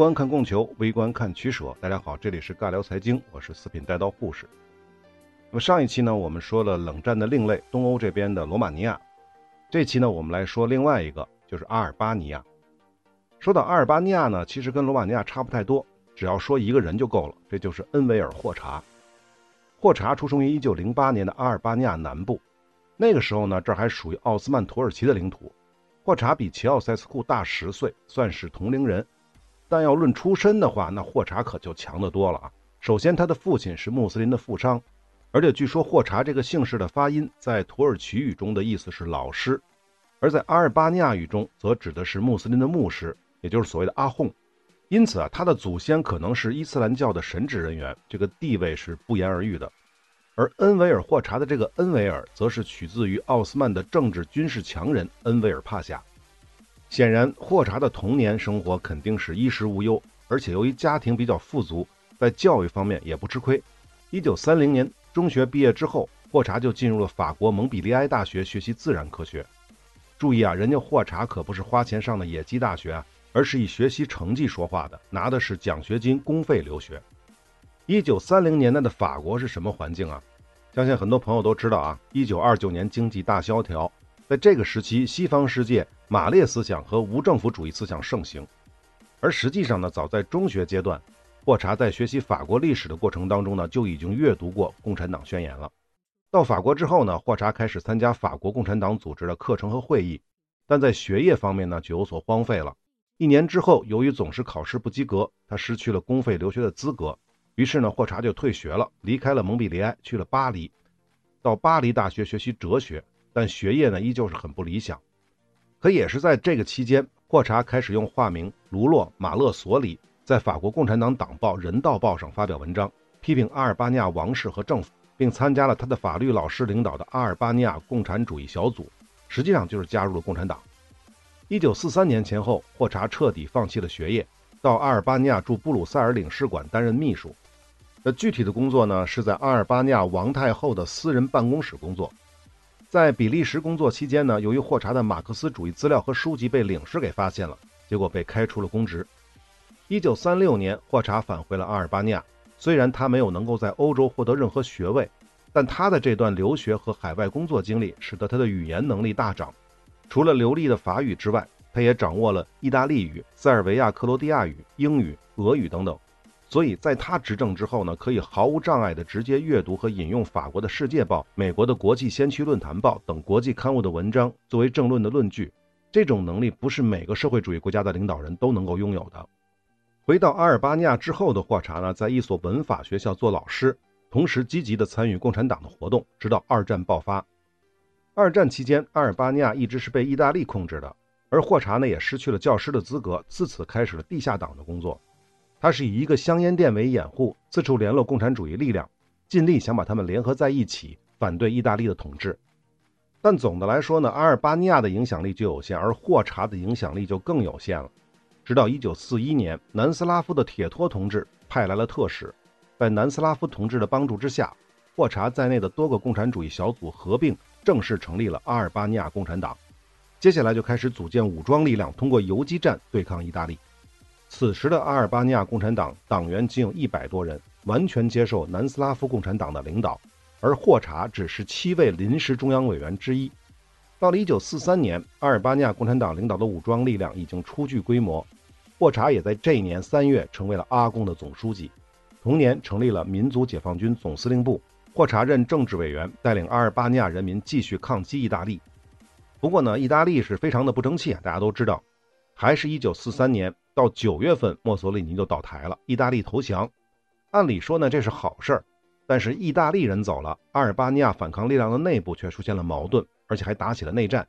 观看供求，微观看取舍。大家好，这里是尬聊财经，我是四品带刀护士。那么上一期呢，我们说了冷战的另类东欧这边的罗马尼亚，这期呢，我们来说另外一个，就是阿尔巴尼亚。说到阿尔巴尼亚呢，其实跟罗马尼亚差不太多，只要说一个人就够了，这就是恩维尔·霍查。霍查出生于1908年的阿尔巴尼亚南部，那个时候呢，这还属于奥斯曼土耳其的领土。霍查比齐奥塞斯库大十岁，算是同龄人。但要论出身的话，那霍查可就强得多了啊。首先，他的父亲是穆斯林的富商，而且据说霍查这个姓氏的发音在土耳其语中的意思是老师，而在阿尔巴尼亚语中则指的是穆斯林的牧师，也就是所谓的阿訇。因此啊，他的祖先可能是伊斯兰教的神职人员，这个地位是不言而喻的。而恩维尔霍查的这个恩维尔，则是取自于奥斯曼的政治军事强人恩维尔帕夏。显然，霍查的童年生活肯定是衣食无忧，而且由于家庭比较富足，在教育方面也不吃亏。一九三零年中学毕业之后，霍查就进入了法国蒙彼利埃大学学习自然科学。注意啊，人家霍查可不是花钱上的野鸡大学啊。而是以学习成绩说话的，拿的是奖学金，公费留学。一九三零年代的法国是什么环境啊？相信很多朋友都知道啊。一九二九年经济大萧条，在这个时期，西方世界马列思想和无政府主义思想盛行。而实际上呢，早在中学阶段，霍查在学习法国历史的过程当中呢，就已经阅读过《共产党宣言》了。到法国之后呢，霍查开始参加法国共产党组织的课程和会议，但在学业方面呢，就有所荒废了。一年之后，由于总是考试不及格，他失去了公费留学的资格。于是呢，霍查就退学了，离开了蒙彼利埃，去了巴黎，到巴黎大学学习哲学。但学业呢，依旧是很不理想。可也是在这个期间，霍查开始用化名卢洛·马勒索里，在法国共产党党报《人道报》上发表文章，批评阿尔巴尼亚王室和政府，并参加了他的法律老师领导的阿尔巴尼亚共产主义小组，实际上就是加入了共产党。一九四三年前后，霍查彻底放弃了学业，到阿尔巴尼亚驻布鲁塞尔领事馆担任秘书。那具体的工作呢，是在阿尔巴尼亚王太后的私人办公室工作。在比利时工作期间呢，由于霍查的马克思主义资料和书籍被领事给发现了，结果被开除了公职。一九三六年，霍查返回了阿尔巴尼亚。虽然他没有能够在欧洲获得任何学位，但他的这段留学和海外工作经历，使得他的语言能力大涨。除了流利的法语之外，他也掌握了意大利语、塞尔维亚克罗地亚语、英语、俄语等等。所以在他执政之后呢，可以毫无障碍地直接阅读和引用法国的《世界报》、美国的《国际先驱论坛报》等国际刊物的文章作为政论的论据。这种能力不是每个社会主义国家的领导人都能够拥有的。回到阿尔巴尼亚之后的霍查呢，在一所文法学校做老师，同时积极地参与共产党的活动，直到二战爆发。二战期间，阿尔巴尼亚一直是被意大利控制的，而霍查呢也失去了教师的资格，自此开始了地下党的工作。他是以一个香烟店为掩护，四处联络共产主义力量，尽力想把他们联合在一起，反对意大利的统治。但总的来说呢，阿尔巴尼亚的影响力就有限，而霍查的影响力就更有限了。直到1941年，南斯拉夫的铁托同志派来了特使，在南斯拉夫同志的帮助之下，霍查在内的多个共产主义小组合并。正式成立了阿尔巴尼亚共产党，接下来就开始组建武装力量，通过游击战对抗意大利。此时的阿尔巴尼亚共产党党员仅有一百多人，完全接受南斯拉夫共产党的领导，而霍查只是七位临时中央委员之一。到了1943年，阿尔巴尼亚共产党领导的武装力量已经初具规模，霍查也在这一年三月成为了阿共的总书记，同年成立了民族解放军总司令部。霍查任政治委员，带领阿尔巴尼亚人民继续抗击意大利。不过呢，意大利是非常的不争气啊，大家都知道。还是一九四三年到九月份，墨索里尼就倒台了，意大利投降。按理说呢，这是好事儿。但是意大利人走了，阿尔巴尼亚反抗力量的内部却出现了矛盾，而且还打起了内战。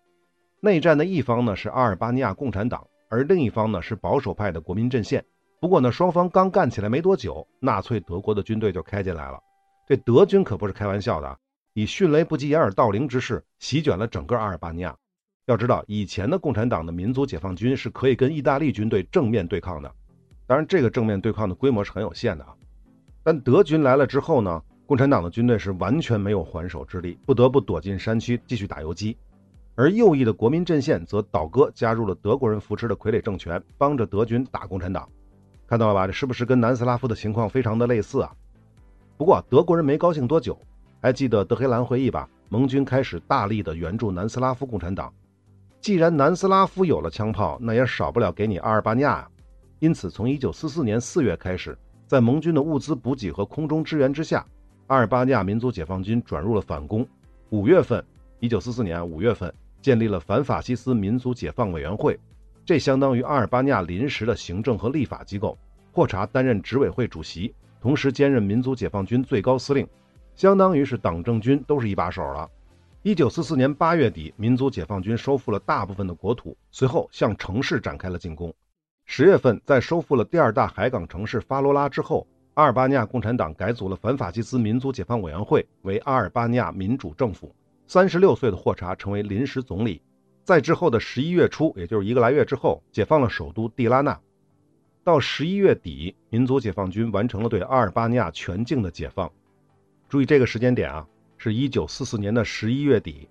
内战的一方呢是阿尔巴尼亚共产党，而另一方呢是保守派的国民阵线。不过呢，双方刚干起来没多久，纳粹德国的军队就开进来了。这德军可不是开玩笑的，以迅雷不及掩耳盗铃之势席卷了整个阿尔巴尼亚。要知道，以前的共产党的民族解放军是可以跟意大利军队正面对抗的，当然这个正面对抗的规模是很有限的啊。但德军来了之后呢，共产党的军队是完全没有还手之力，不得不躲进山区继续打游击。而右翼的国民阵线则倒戈加入了德国人扶持的傀儡政权，帮着德军打共产党。看到了吧？这是不是跟南斯拉夫的情况非常的类似啊？不过德国人没高兴多久，还记得德黑兰会议吧？盟军开始大力的援助南斯拉夫共产党。既然南斯拉夫有了枪炮，那也少不了给你阿尔巴尼亚啊。因此，从1944年4月开始，在盟军的物资补给和空中支援之下，阿尔巴尼亚民族解放军转入了反攻。五月份，1944年五月份，建立了反法西斯民族解放委员会。这相当于阿尔巴尼亚临时的行政和立法机构，霍查担任执委会主席，同时兼任民族解放军最高司令，相当于是党政军都是一把手了。一九四四年八月底，民族解放军收复了大部分的国土，随后向城市展开了进攻。十月份，在收复了第二大海港城市发罗拉之后，阿尔巴尼亚共产党改组了反法西斯民族解放委员会为阿尔巴尼亚民主政府，三十六岁的霍查成为临时总理。在之后的十一月初，也就是一个来月之后，解放了首都蒂拉纳。到十一月底，民族解放军完成了对阿尔巴尼亚全境的解放。注意这个时间点啊，是一九四四年的十一月底。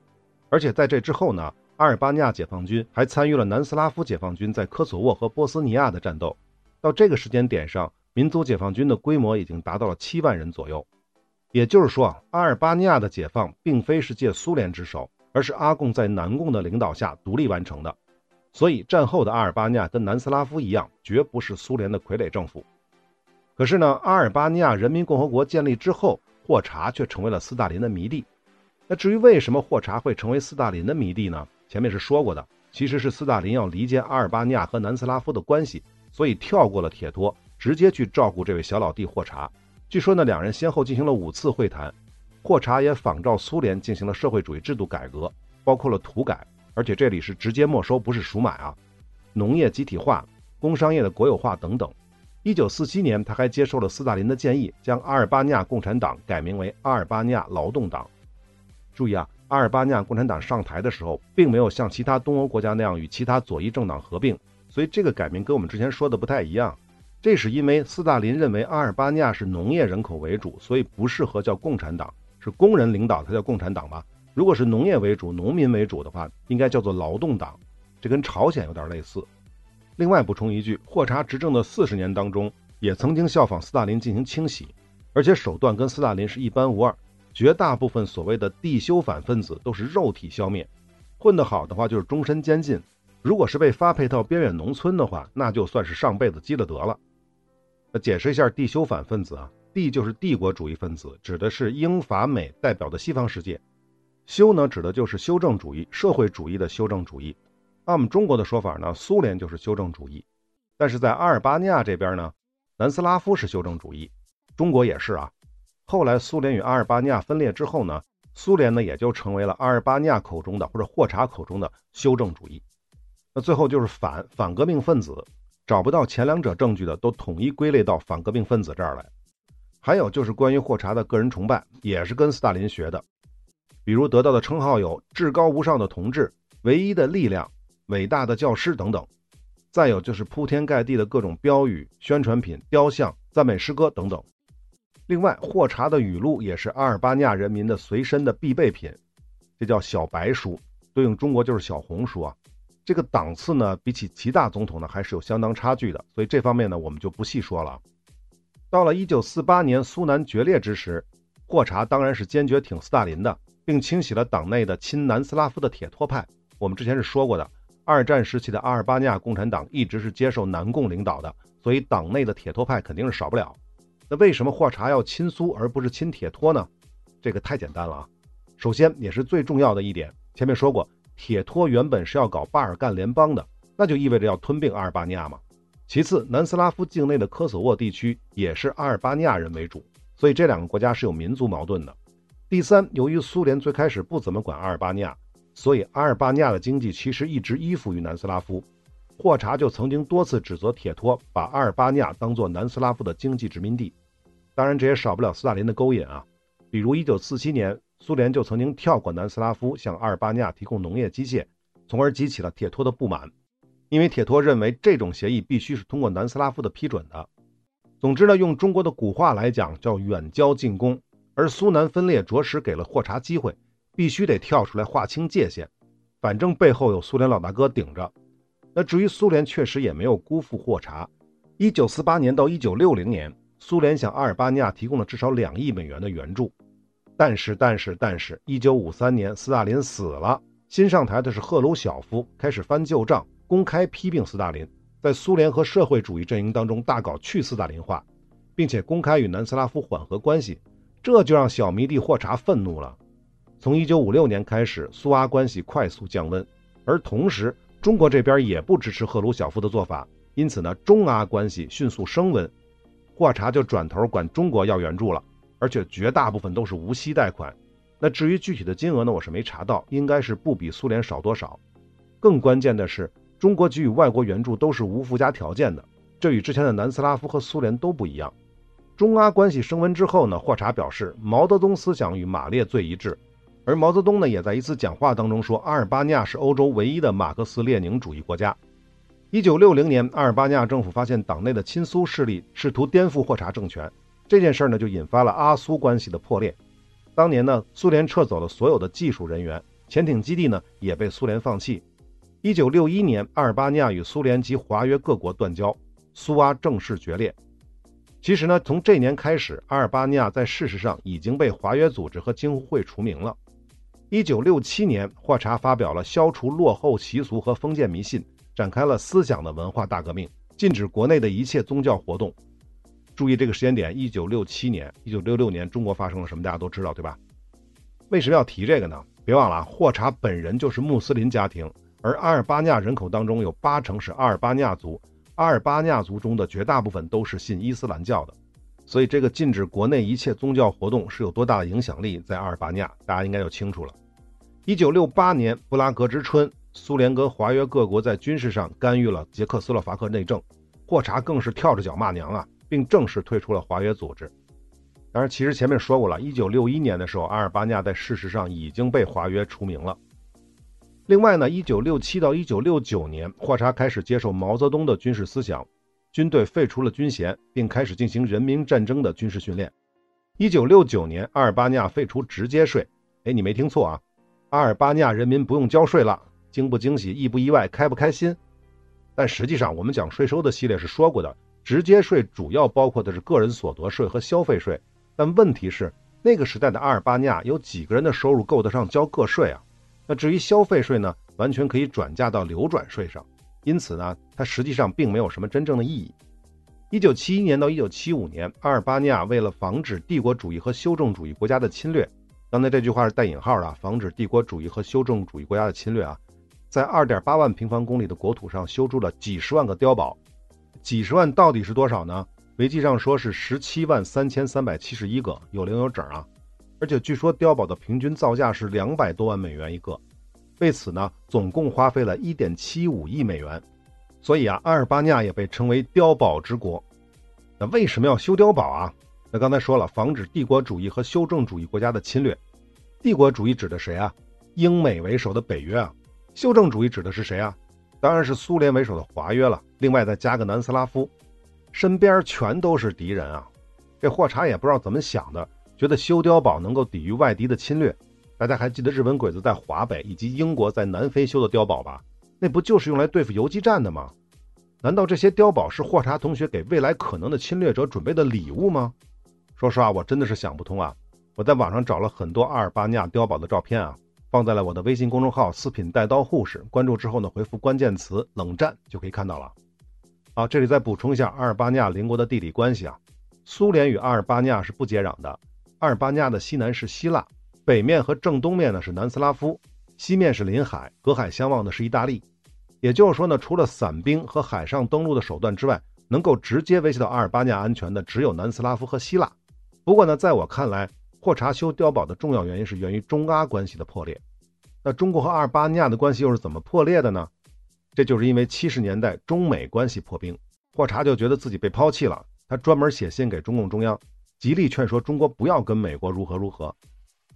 而且在这之后呢，阿尔巴尼亚解放军还参与了南斯拉夫解放军在科索沃和波斯尼亚的战斗。到这个时间点上，民族解放军的规模已经达到了七万人左右。也就是说，阿尔巴尼亚的解放并非是借苏联之手。而是阿贡在南贡的领导下独立完成的，所以战后的阿尔巴尼亚跟南斯拉夫一样，绝不是苏联的傀儡政府。可是呢，阿尔巴尼亚人民共和国建立之后，霍查却成为了斯大林的迷弟。那至于为什么霍查会成为斯大林的迷弟呢？前面是说过的，其实是斯大林要离间阿尔巴尼亚和南斯拉夫的关系，所以跳过了铁托，直接去照顾这位小老弟霍查。据说呢，两人先后进行了五次会谈。霍查也仿照苏联进行了社会主义制度改革，包括了土改，而且这里是直接没收，不是赎买啊。农业集体化、工商业的国有化等等。一九四七年，他还接受了斯大林的建议，将阿尔巴尼亚共产党改名为阿尔巴尼亚劳动党。注意啊，阿尔巴尼亚共产党上台的时候，并没有像其他东欧国家那样与其他左翼政党合并，所以这个改名跟我们之前说的不太一样。这是因为斯大林认为阿尔巴尼亚是农业人口为主，所以不适合叫共产党。是工人领导才叫共产党吧？如果是农业为主、农民为主的话，应该叫做劳动党。这跟朝鲜有点类似。另外补充一句，霍查执政的四十年当中，也曾经效仿斯大林进行清洗，而且手段跟斯大林是一般无二。绝大部分所谓的地修反分子都是肉体消灭，混得好的话就是终身监禁。如果是被发配到边远农村的话，那就算是上辈子积了德了。解释一下地修反分子啊。帝就是帝国主义分子，指的是英法美代表的西方世界；修呢，指的就是修正主义、社会主义的修正主义。按我们中国的说法呢，苏联就是修正主义。但是在阿尔巴尼亚这边呢，南斯拉夫是修正主义，中国也是啊。后来苏联与阿尔巴尼亚分裂之后呢，苏联呢也就成为了阿尔巴尼亚口中的或者霍查口中的修正主义。那最后就是反反革命分子，找不到前两者证据的，都统一归类到反革命分子这儿来。还有就是关于霍查的个人崇拜，也是跟斯大林学的，比如得到的称号有“至高无上的同志”“唯一的力量”“伟大的教师”等等。再有就是铺天盖地的各种标语、宣传品、雕像、赞美诗歌等等。另外，霍查的语录也是阿尔巴尼亚人民的随身的必备品，这叫小白书，对应中国就是小红书啊。这个档次呢，比起其他总统呢，还是有相当差距的，所以这方面呢，我们就不细说了。到了一九四八年苏南决裂之时，霍查当然是坚决挺斯大林的，并清洗了党内的亲南斯拉夫的铁托派。我们之前是说过的，二战时期的阿尔巴尼亚共产党一直是接受南共领导的，所以党内的铁托派肯定是少不了。那为什么霍查要亲苏而不是亲铁托呢？这个太简单了啊！首先也是最重要的一点，前面说过，铁托原本是要搞巴尔干联邦的，那就意味着要吞并阿尔巴尼亚嘛。其次，南斯拉夫境内的科索沃地区也是阿尔巴尼亚人为主，所以这两个国家是有民族矛盾的。第三，由于苏联最开始不怎么管阿尔巴尼亚，所以阿尔巴尼亚的经济其实一直依附于南斯拉夫。霍查就曾经多次指责铁托把阿尔巴尼亚当作南斯拉夫的经济殖民地。当然，这也少不了斯大林的勾引啊。比如1947年，苏联就曾经跳过南斯拉夫，向阿尔巴尼亚提供农业机械，从而激起了铁托的不满。因为铁托认为这种协议必须是通过南斯拉夫的批准的。总之呢，用中国的古话来讲，叫远交近攻。而苏南分裂着实给了霍查机会，必须得跳出来划清界限。反正背后有苏联老大哥顶着。那至于苏联，确实也没有辜负霍查。一九四八年到一九六零年，苏联向阿尔巴尼亚提供了至少两亿美元的援助。但是，但是，但是，一九五三年，斯大林死了，新上台的是赫鲁晓夫，开始翻旧账，公开批评斯大林，在苏联和社会主义阵营当中大搞去斯大林化，并且公开与南斯拉夫缓和关系，这就让小迷弟霍查愤怒了。从一九五六年开始，苏阿关系快速降温，而同时，中国这边也不支持赫鲁晓夫的做法。因此呢，中阿关系迅速升温，霍查就转头管中国要援助了，而且绝大部分都是无息贷款。那至于具体的金额呢，我是没查到，应该是不比苏联少多少。更关键的是，中国给予外国援助都是无附加条件的，这与之前的南斯拉夫和苏联都不一样。中阿关系升温之后呢，霍查表示，毛泽东思想与马列最一致，而毛泽东呢，也在一次讲话当中说，阿尔巴尼亚是欧洲唯一的马克思列宁主义国家。一九六零年，阿尔巴尼亚政府发现党内的亲苏势力试图颠覆霍查政权，这件事呢就引发了阿苏关系的破裂。当年呢，苏联撤走了所有的技术人员，潜艇基地呢也被苏联放弃。一九六一年，阿尔巴尼亚与苏联及华约各国断交，苏阿正式决裂。其实呢，从这年开始，阿尔巴尼亚在事实上已经被华约组织和京沪会除名了。一九六七年，霍查发表了消除落后习俗和封建迷信。展开了思想的文化大革命，禁止国内的一切宗教活动。注意这个时间点，一九六七年、一九六六年，中国发生了什么？大家都知道，对吧？为什么要提这个呢？别忘了，霍查本人就是穆斯林家庭，而阿尔巴尼亚人口当中有八成是阿尔巴尼亚族，阿尔巴尼亚族中的绝大部分都是信伊斯兰教的，所以这个禁止国内一切宗教活动是有多大的影响力，在阿尔巴尼亚，大家应该就清楚了。一九六八年，布拉格之春。苏联跟华约各国在军事上干预了捷克斯洛伐克内政，霍查更是跳着脚骂娘啊，并正式退出了华约组织。当然，其实前面说过了，一九六一年的时候，阿尔巴尼亚在事实上已经被华约除名了。另外呢，一九六七到一九六九年，霍查开始接受毛泽东的军事思想，军队废除了军衔，并开始进行人民战争的军事训练。一九六九年，阿尔巴尼亚废除直接税，哎，你没听错啊，阿尔巴尼亚人民不用交税了。惊不惊喜，意不意外，开不开心？但实际上，我们讲税收的系列是说过的，直接税主要包括的是个人所得税和消费税。但问题是，那个时代的阿尔巴尼亚有几个人的收入够得上交个税啊？那至于消费税呢，完全可以转嫁到流转税上，因此呢，它实际上并没有什么真正的意义。一九七一年到一九七五年，阿尔巴尼亚为了防止帝国主义和修正主义国家的侵略，刚才这句话是带引号的，防止帝国主义和修正主义国家的侵略啊。在二点八万平方公里的国土上修筑了几十万个碉堡，几十万到底是多少呢？维基上说是十七万三千三百七十一个，有零有整啊！而且据说碉堡的平均造价是两百多万美元一个，为此呢，总共花费了一点七五亿美元。所以啊，阿尔巴尼亚也被称为碉堡之国。那为什么要修碉堡啊？那刚才说了，防止帝国主义和修正主义国家的侵略。帝国主义指的谁啊？英美为首的北约啊。修正主义指的是谁啊？当然是苏联为首的华约了。另外再加个南斯拉夫，身边全都是敌人啊！这霍查也不知道怎么想的，觉得修碉堡能够抵御外敌的侵略。大家还记得日本鬼子在华北以及英国在南非修的碉堡吧？那不就是用来对付游击战的吗？难道这些碉堡是霍查同学给未来可能的侵略者准备的礼物吗？说实话，我真的是想不通啊！我在网上找了很多阿尔巴尼亚碉堡的照片啊。放在了我的微信公众号“四品带刀护士”，关注之后呢，回复关键词“冷战”就可以看到了。好，这里再补充一下阿尔巴尼亚邻国的地理关系啊，苏联与阿尔巴尼亚是不接壤的。阿尔巴尼亚的西南是希腊，北面和正东面呢是南斯拉夫，西面是临海，隔海相望的是意大利。也就是说呢，除了散兵和海上登陆的手段之外，能够直接威胁到阿尔巴尼亚安全的只有南斯拉夫和希腊。不过呢，在我看来，霍查修碉堡的重要原因是源于中阿关系的破裂。那中国和阿尔巴尼亚的关系又是怎么破裂的呢？这就是因为七十年代中美关系破冰，霍查就觉得自己被抛弃了。他专门写信给中共中央，极力劝说中国不要跟美国如何如何。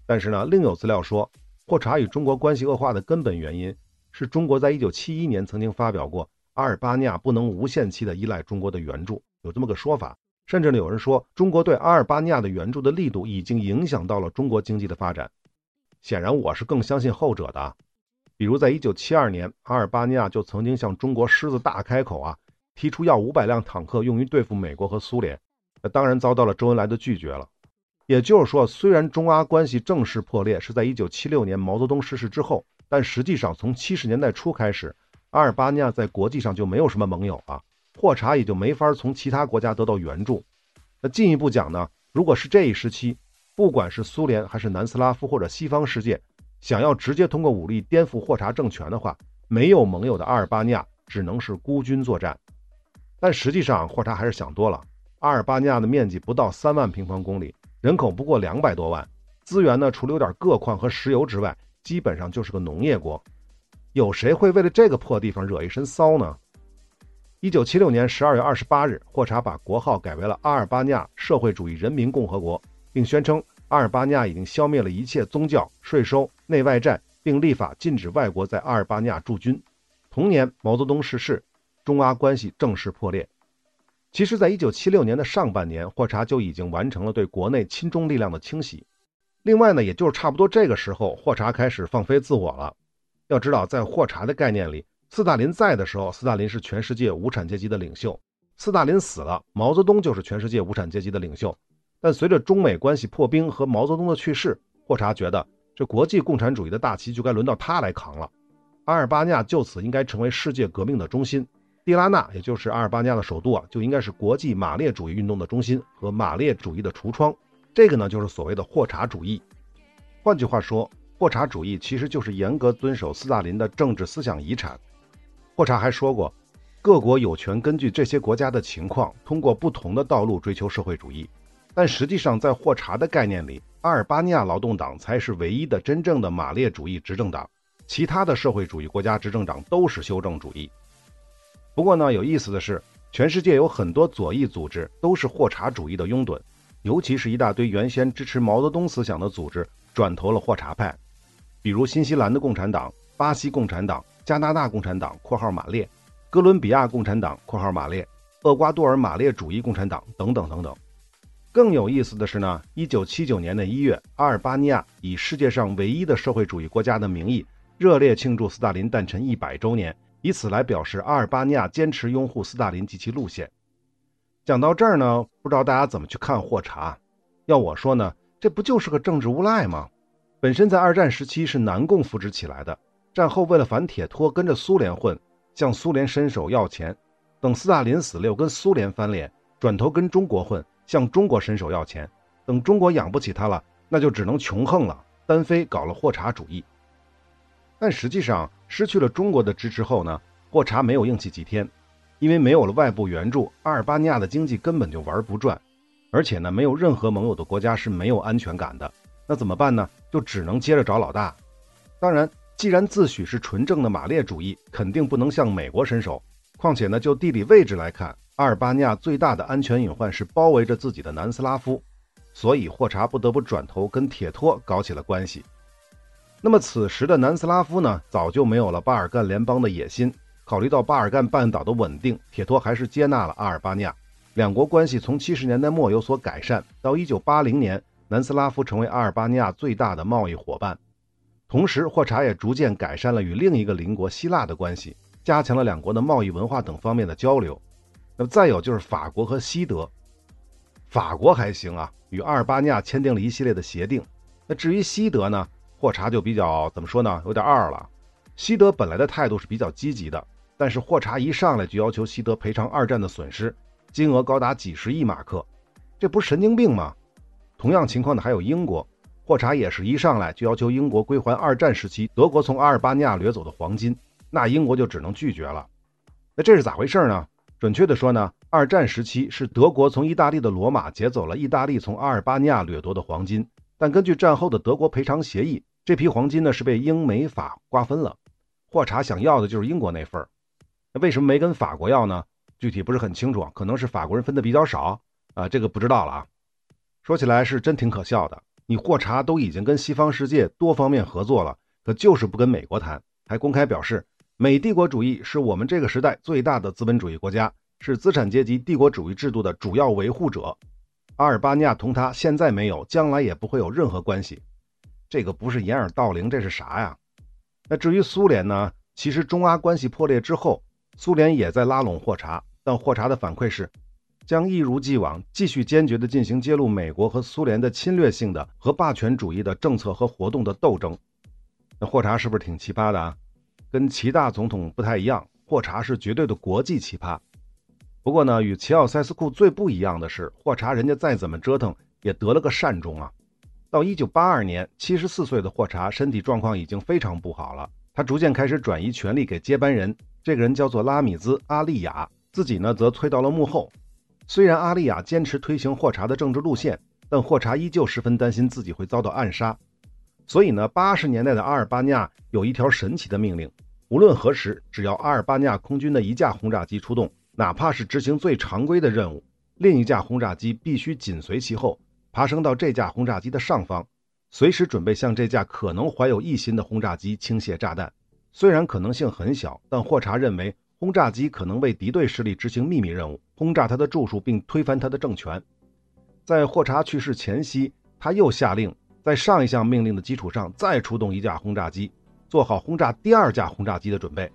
但是呢，另有资料说，霍查与中国关系恶化的根本原因是中国在一九七一年曾经发表过阿尔巴尼亚不能无限期的依赖中国的援助，有这么个说法。甚至呢，有人说，中国对阿尔巴尼亚的援助的力度已经影响到了中国经济的发展。显然，我是更相信后者的。比如，在一九七二年，阿尔巴尼亚就曾经向中国狮子大开口啊，提出要五百辆坦克用于对付美国和苏联，那当然遭到了周恩来的拒绝了。也就是说，虽然中阿关系正式破裂是在1976年毛泽东逝世之后，但实际上从70年代初开始，阿尔巴尼亚在国际上就没有什么盟友了，霍查也就没法从其他国家得到援助。那进一步讲呢，如果是这一时期，不管是苏联还是南斯拉夫或者西方世界，想要直接通过武力颠覆霍查政权的话，没有盟友的阿尔巴尼亚只能是孤军作战。但实际上，霍查还是想多了。阿尔巴尼亚的面积不到三万平方公里。人口不过两百多万，资源呢，除了有点铬矿和石油之外，基本上就是个农业国。有谁会为了这个破地方惹一身骚呢？一九七六年十二月二十八日，霍查把国号改为了阿尔巴尼亚社会主义人民共和国，并宣称阿尔巴尼亚已经消灭了一切宗教、税收、内外债，并立法禁止外国在阿尔巴尼亚驻军。同年，毛泽东逝世，中阿关系正式破裂。其实，在一九七六年的上半年，霍查就已经完成了对国内亲中力量的清洗。另外呢，也就是差不多这个时候，霍查开始放飞自我了。要知道，在霍查的概念里，斯大林在的时候，斯大林是全世界无产阶级的领袖；斯大林死了，毛泽东就是全世界无产阶级的领袖。但随着中美关系破冰和毛泽东的去世，霍查觉得这国际共产主义的大旗就该轮到他来扛了。阿尔巴尼亚就此应该成为世界革命的中心。蒂拉纳，也就是阿尔巴尼亚的首都啊，就应该是国际马列主义运动的中心和马列主义的橱窗。这个呢，就是所谓的霍查主义。换句话说，霍查主义其实就是严格遵守斯大林的政治思想遗产。霍查还说过，各国有权根据这些国家的情况，通过不同的道路追求社会主义。但实际上，在霍查的概念里，阿尔巴尼亚劳动党才是唯一的真正的马列主义执政党，其他的社会主义国家执政党都是修正主义。不过呢，有意思的是，全世界有很多左翼组织都是霍查主义的拥趸，尤其是一大堆原先支持毛泽东思想的组织转投了霍查派，比如新西兰的共产党、巴西共产党、加拿大共产党（括号马列）、哥伦比亚共产党（括号马列）、厄瓜多尔马列主义共产党等等等等。更有意思的是呢，一九七九年的一月，阿尔巴尼亚以世界上唯一的社会主义国家的名义，热烈庆祝斯大林诞辰一百周年。以此来表示阿尔巴尼亚坚持拥护斯大林及其路线。讲到这儿呢，不知道大家怎么去看霍查？要我说呢，这不就是个政治无赖吗？本身在二战时期是南共扶植起来的，战后为了反铁托，跟着苏联混，向苏联伸手要钱。等斯大林死了，又跟苏联翻脸，转头跟中国混，向中国伸手要钱。等中国养不起他了，那就只能穷横了，单飞搞了霍查主义。但实际上，失去了中国的支持后呢，霍查没有硬气几天，因为没有了外部援助，阿尔巴尼亚的经济根本就玩不转，而且呢，没有任何盟友的国家是没有安全感的。那怎么办呢？就只能接着找老大。当然，既然自诩是纯正的马列主义，肯定不能向美国伸手。况且呢，就地理位置来看，阿尔巴尼亚最大的安全隐患是包围着自己的南斯拉夫，所以霍查不得不转头跟铁托搞起了关系。那么此时的南斯拉夫呢，早就没有了巴尔干联邦的野心。考虑到巴尔干半岛的稳定，铁托还是接纳了阿尔巴尼亚。两国关系从七十年代末有所改善，到一九八零年，南斯拉夫成为阿尔巴尼亚最大的贸易伙伴。同时，霍查也逐渐改善了与另一个邻国希腊的关系，加强了两国的贸易、文化等方面的交流。那么再有就是法国和西德，法国还行啊，与阿尔巴尼亚签订了一系列的协定。那至于西德呢？霍查就比较怎么说呢？有点二了。西德本来的态度是比较积极的，但是霍查一上来就要求西德赔偿二战的损失，金额高达几十亿马克，这不是神经病吗？同样情况的还有英国，霍查也是一上来就要求英国归还二战时期德国从阿尔巴尼亚掠走的黄金，那英国就只能拒绝了。那这是咋回事呢？准确的说呢，二战时期是德国从意大利的罗马劫走了意大利从阿尔巴尼亚掠夺的黄金，但根据战后的德国赔偿协议。这批黄金呢是被英美法瓜分了，霍查想要的就是英国那份儿，那为什么没跟法国要呢？具体不是很清楚，可能是法国人分的比较少啊，这个不知道了啊。说起来是真挺可笑的，你霍查都已经跟西方世界多方面合作了，可就是不跟美国谈，还公开表示美帝国主义是我们这个时代最大的资本主义国家，是资产阶级帝国主义制度的主要维护者。阿尔巴尼亚同他现在没有，将来也不会有任何关系。这个不是掩耳盗铃，这是啥呀？那至于苏联呢？其实中阿关系破裂之后，苏联也在拉拢霍查，但霍查的反馈是，将一如既往继续坚决地进行揭露美国和苏联的侵略性的和霸权主义的政策和活动的斗争。那霍查是不是挺奇葩的啊？跟齐大总统不太一样，霍查是绝对的国际奇葩。不过呢，与齐奥塞斯库最不一样的是，霍查人家再怎么折腾也得了个善终啊。到一九八二年，七十四岁的霍查身体状况已经非常不好了，他逐渐开始转移权力给接班人，这个人叫做拉米兹·阿利亚，自己呢则退到了幕后。虽然阿利亚坚持推行霍查的政治路线，但霍查依旧十分担心自己会遭到暗杀。所以呢，八十年代的阿尔巴尼亚有一条神奇的命令：无论何时，只要阿尔巴尼亚空军的一架轰炸机出动。哪怕是执行最常规的任务，另一架轰炸机必须紧随其后，爬升到这架轰炸机的上方，随时准备向这架可能怀有异心的轰炸机倾泻炸弹。虽然可能性很小，但霍查认为轰炸机可能为敌对势力执行秘密任务，轰炸他的住处并推翻他的政权。在霍查去世前夕，他又下令在上一项命令的基础上再出动一架轰炸机，做好轰炸第二架轰炸机的准备。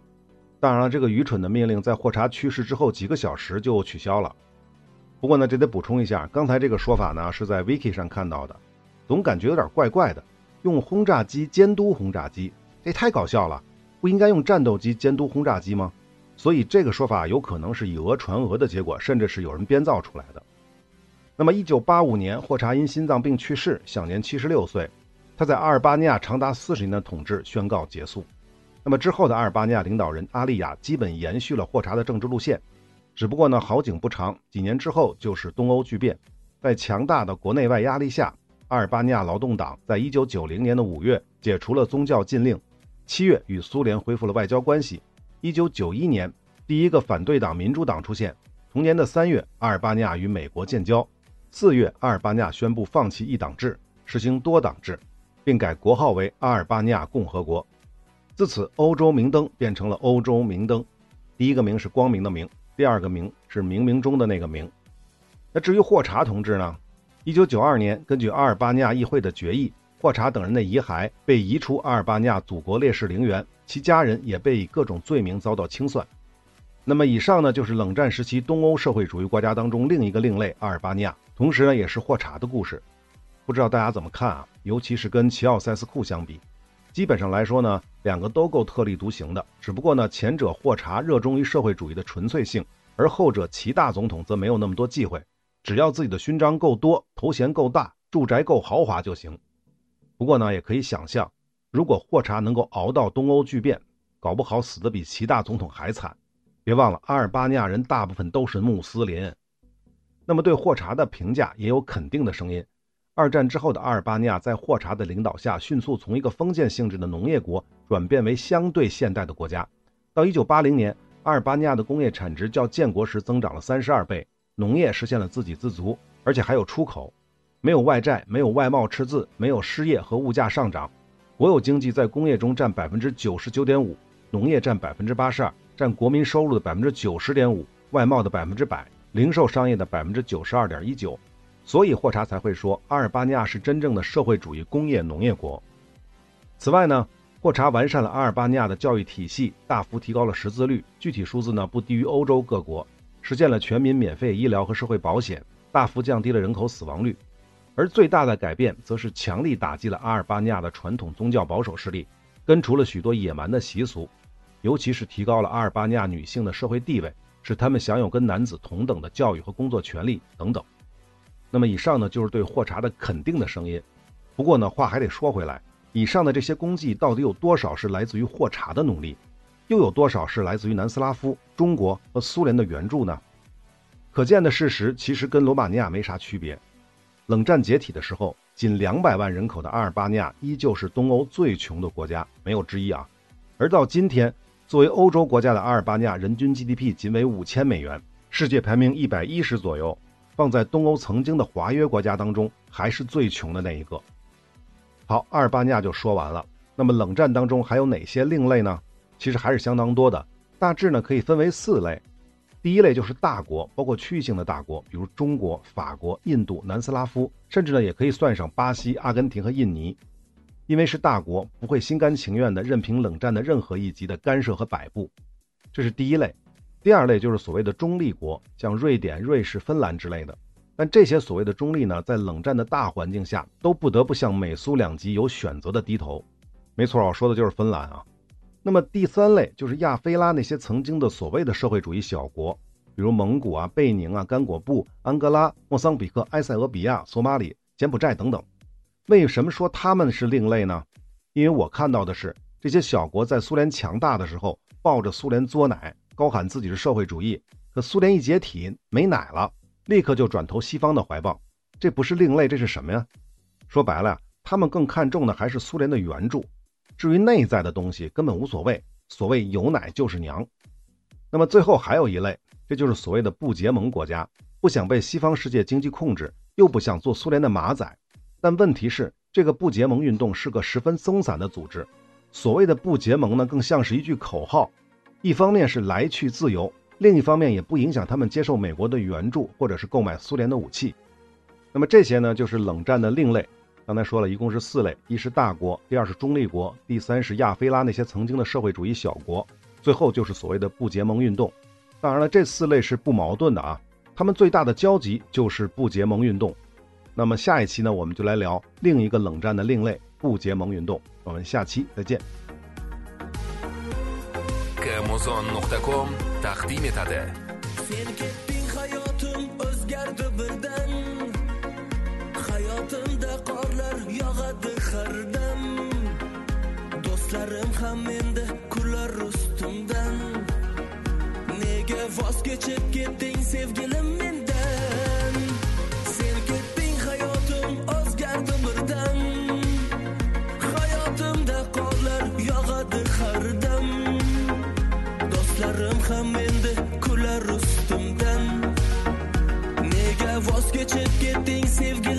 当然了，这个愚蠢的命令在霍查去世之后几个小时就取消了。不过呢，这得补充一下，刚才这个说法呢是在 Wiki 上看到的，总感觉有点怪怪的。用轰炸机监督轰炸机，这太搞笑了！不应该用战斗机监督轰炸机吗？所以这个说法有可能是以讹传讹的结果，甚至是有人编造出来的。那么，1985年，霍查因心脏病去世，享年76岁。他在阿尔巴尼亚长达四十年的统治宣告结束。那么之后的阿尔巴尼亚领导人阿利亚基本延续了霍查的政治路线，只不过呢好景不长，几年之后就是东欧剧变，在强大的国内外压力下，阿尔巴尼亚劳动党在一九九零年的五月解除了宗教禁令，七月与苏联恢复了外交关系。一九九一年，第一个反对党民主党出现。同年的三月，阿尔巴尼亚与美国建交。四月，阿尔巴尼亚宣布放弃一党制，实行多党制，并改国号为阿尔巴尼亚共和国。自此，欧洲明灯变成了欧洲明灯。第一个明是光明的明，第二个明是冥冥中的那个明。那至于霍查同志呢？一九九二年，根据阿尔巴尼亚议会的决议，霍查等人的遗骸被移出阿尔巴尼亚祖国烈士陵园，其家人也被以各种罪名遭到清算。那么，以上呢就是冷战时期东欧社会主义国家当中另一个另类——阿尔巴尼亚，同时呢也是霍查的故事。不知道大家怎么看啊？尤其是跟齐奥塞斯库相比。基本上来说呢，两个都够特立独行的。只不过呢，前者霍查热衷于社会主义的纯粹性，而后者齐大总统则没有那么多忌讳，只要自己的勋章够多、头衔够大、住宅够豪华就行。不过呢，也可以想象，如果霍查能够熬到东欧巨变，搞不好死的比齐大总统还惨。别忘了，阿尔巴尼亚人大部分都是穆斯林。那么对霍查的评价也有肯定的声音。二战之后的阿尔巴尼亚在霍查的领导下，迅速从一个封建性质的农业国转变为相对现代的国家。到1980年，阿尔巴尼亚的工业产值较建国时增长了32倍，农业实现了自给自足，而且还有出口，没有外债，没有外贸赤字，没有失业和物价上涨。国有经济在工业中占99.5%，农业占82%，占国民收入的90.5%，外贸的100%，零售商业的92.19%。所以霍查才会说，阿尔巴尼亚是真正的社会主义工业农业国。此外呢，霍查完善了阿尔巴尼亚的教育体系，大幅提高了识字率，具体数字呢不低于欧洲各国，实现了全民免费医疗和社会保险，大幅降低了人口死亡率。而最大的改变，则是强力打击了阿尔巴尼亚的传统宗教保守势力，根除了许多野蛮的习俗，尤其是提高了阿尔巴尼亚女性的社会地位，使她们享有跟男子同等的教育和工作权利等等。那么以上呢就是对霍查的肯定的声音，不过呢话还得说回来，以上的这些功绩到底有多少是来自于霍查的努力，又有多少是来自于南斯拉夫、中国和苏联的援助呢？可见的事实其实跟罗马尼亚没啥区别。冷战解体的时候，仅两百万人口的阿尔巴尼亚依旧是东欧最穷的国家，没有之一啊。而到今天，作为欧洲国家的阿尔巴尼亚人均 GDP 仅为五千美元，世界排名一百一十左右。放在东欧曾经的华约国家当中，还是最穷的那一个。好，阿尔巴尼亚就说完了。那么冷战当中还有哪些另类呢？其实还是相当多的，大致呢可以分为四类。第一类就是大国，包括区域性的大国，比如中国、法国、印度、南斯拉夫，甚至呢也可以算上巴西、阿根廷和印尼，因为是大国，不会心甘情愿的任凭冷战的任何一级的干涉和摆布。这是第一类。第二类就是所谓的中立国，像瑞典、瑞士、芬兰之类的。但这些所谓的中立呢，在冷战的大环境下，都不得不向美苏两极有选择的低头。没错，我说的就是芬兰啊。那么第三类就是亚非拉那些曾经的所谓的社会主义小国，比如蒙古啊、贝宁啊、刚果布、安哥拉、莫桑比克、埃塞俄比亚、索马里、柬埔寨等等。为什么说他们是另类呢？因为我看到的是，这些小国在苏联强大的时候，抱着苏联作奶，高喊自己是社会主义。可苏联一解体，没奶了，立刻就转投西方的怀抱。这不是另类，这是什么呀？说白了，他们更看重的还是苏联的援助，至于内在的东西根本无所谓。所谓有奶就是娘。那么最后还有一类，这就是所谓的不结盟国家，不想被西方世界经济控制，又不想做苏联的马仔。但问题是，这个不结盟运动是个十分松散的组织。所谓的不结盟呢，更像是一句口号，一方面是来去自由，另一方面也不影响他们接受美国的援助或者是购买苏联的武器。那么这些呢，就是冷战的另类。刚才说了一共是四类：一是大国，第二是中立国，第三是亚非拉那些曾经的社会主义小国，最后就是所谓的不结盟运动。当然了，这四类是不矛盾的啊，他们最大的交集就是不结盟运动。那么下一期呢，我们就来聊另一个冷战的另类——不结盟运动。我们下期再见。ozon taqdim etadi. Sen ketding hayotim o'zgardi birdan. Hayotimda qorlar yog'adi har dam. Do'stlarim ham endi kular ustimdan nega voz kechib ketding sevgilim men? things have gone.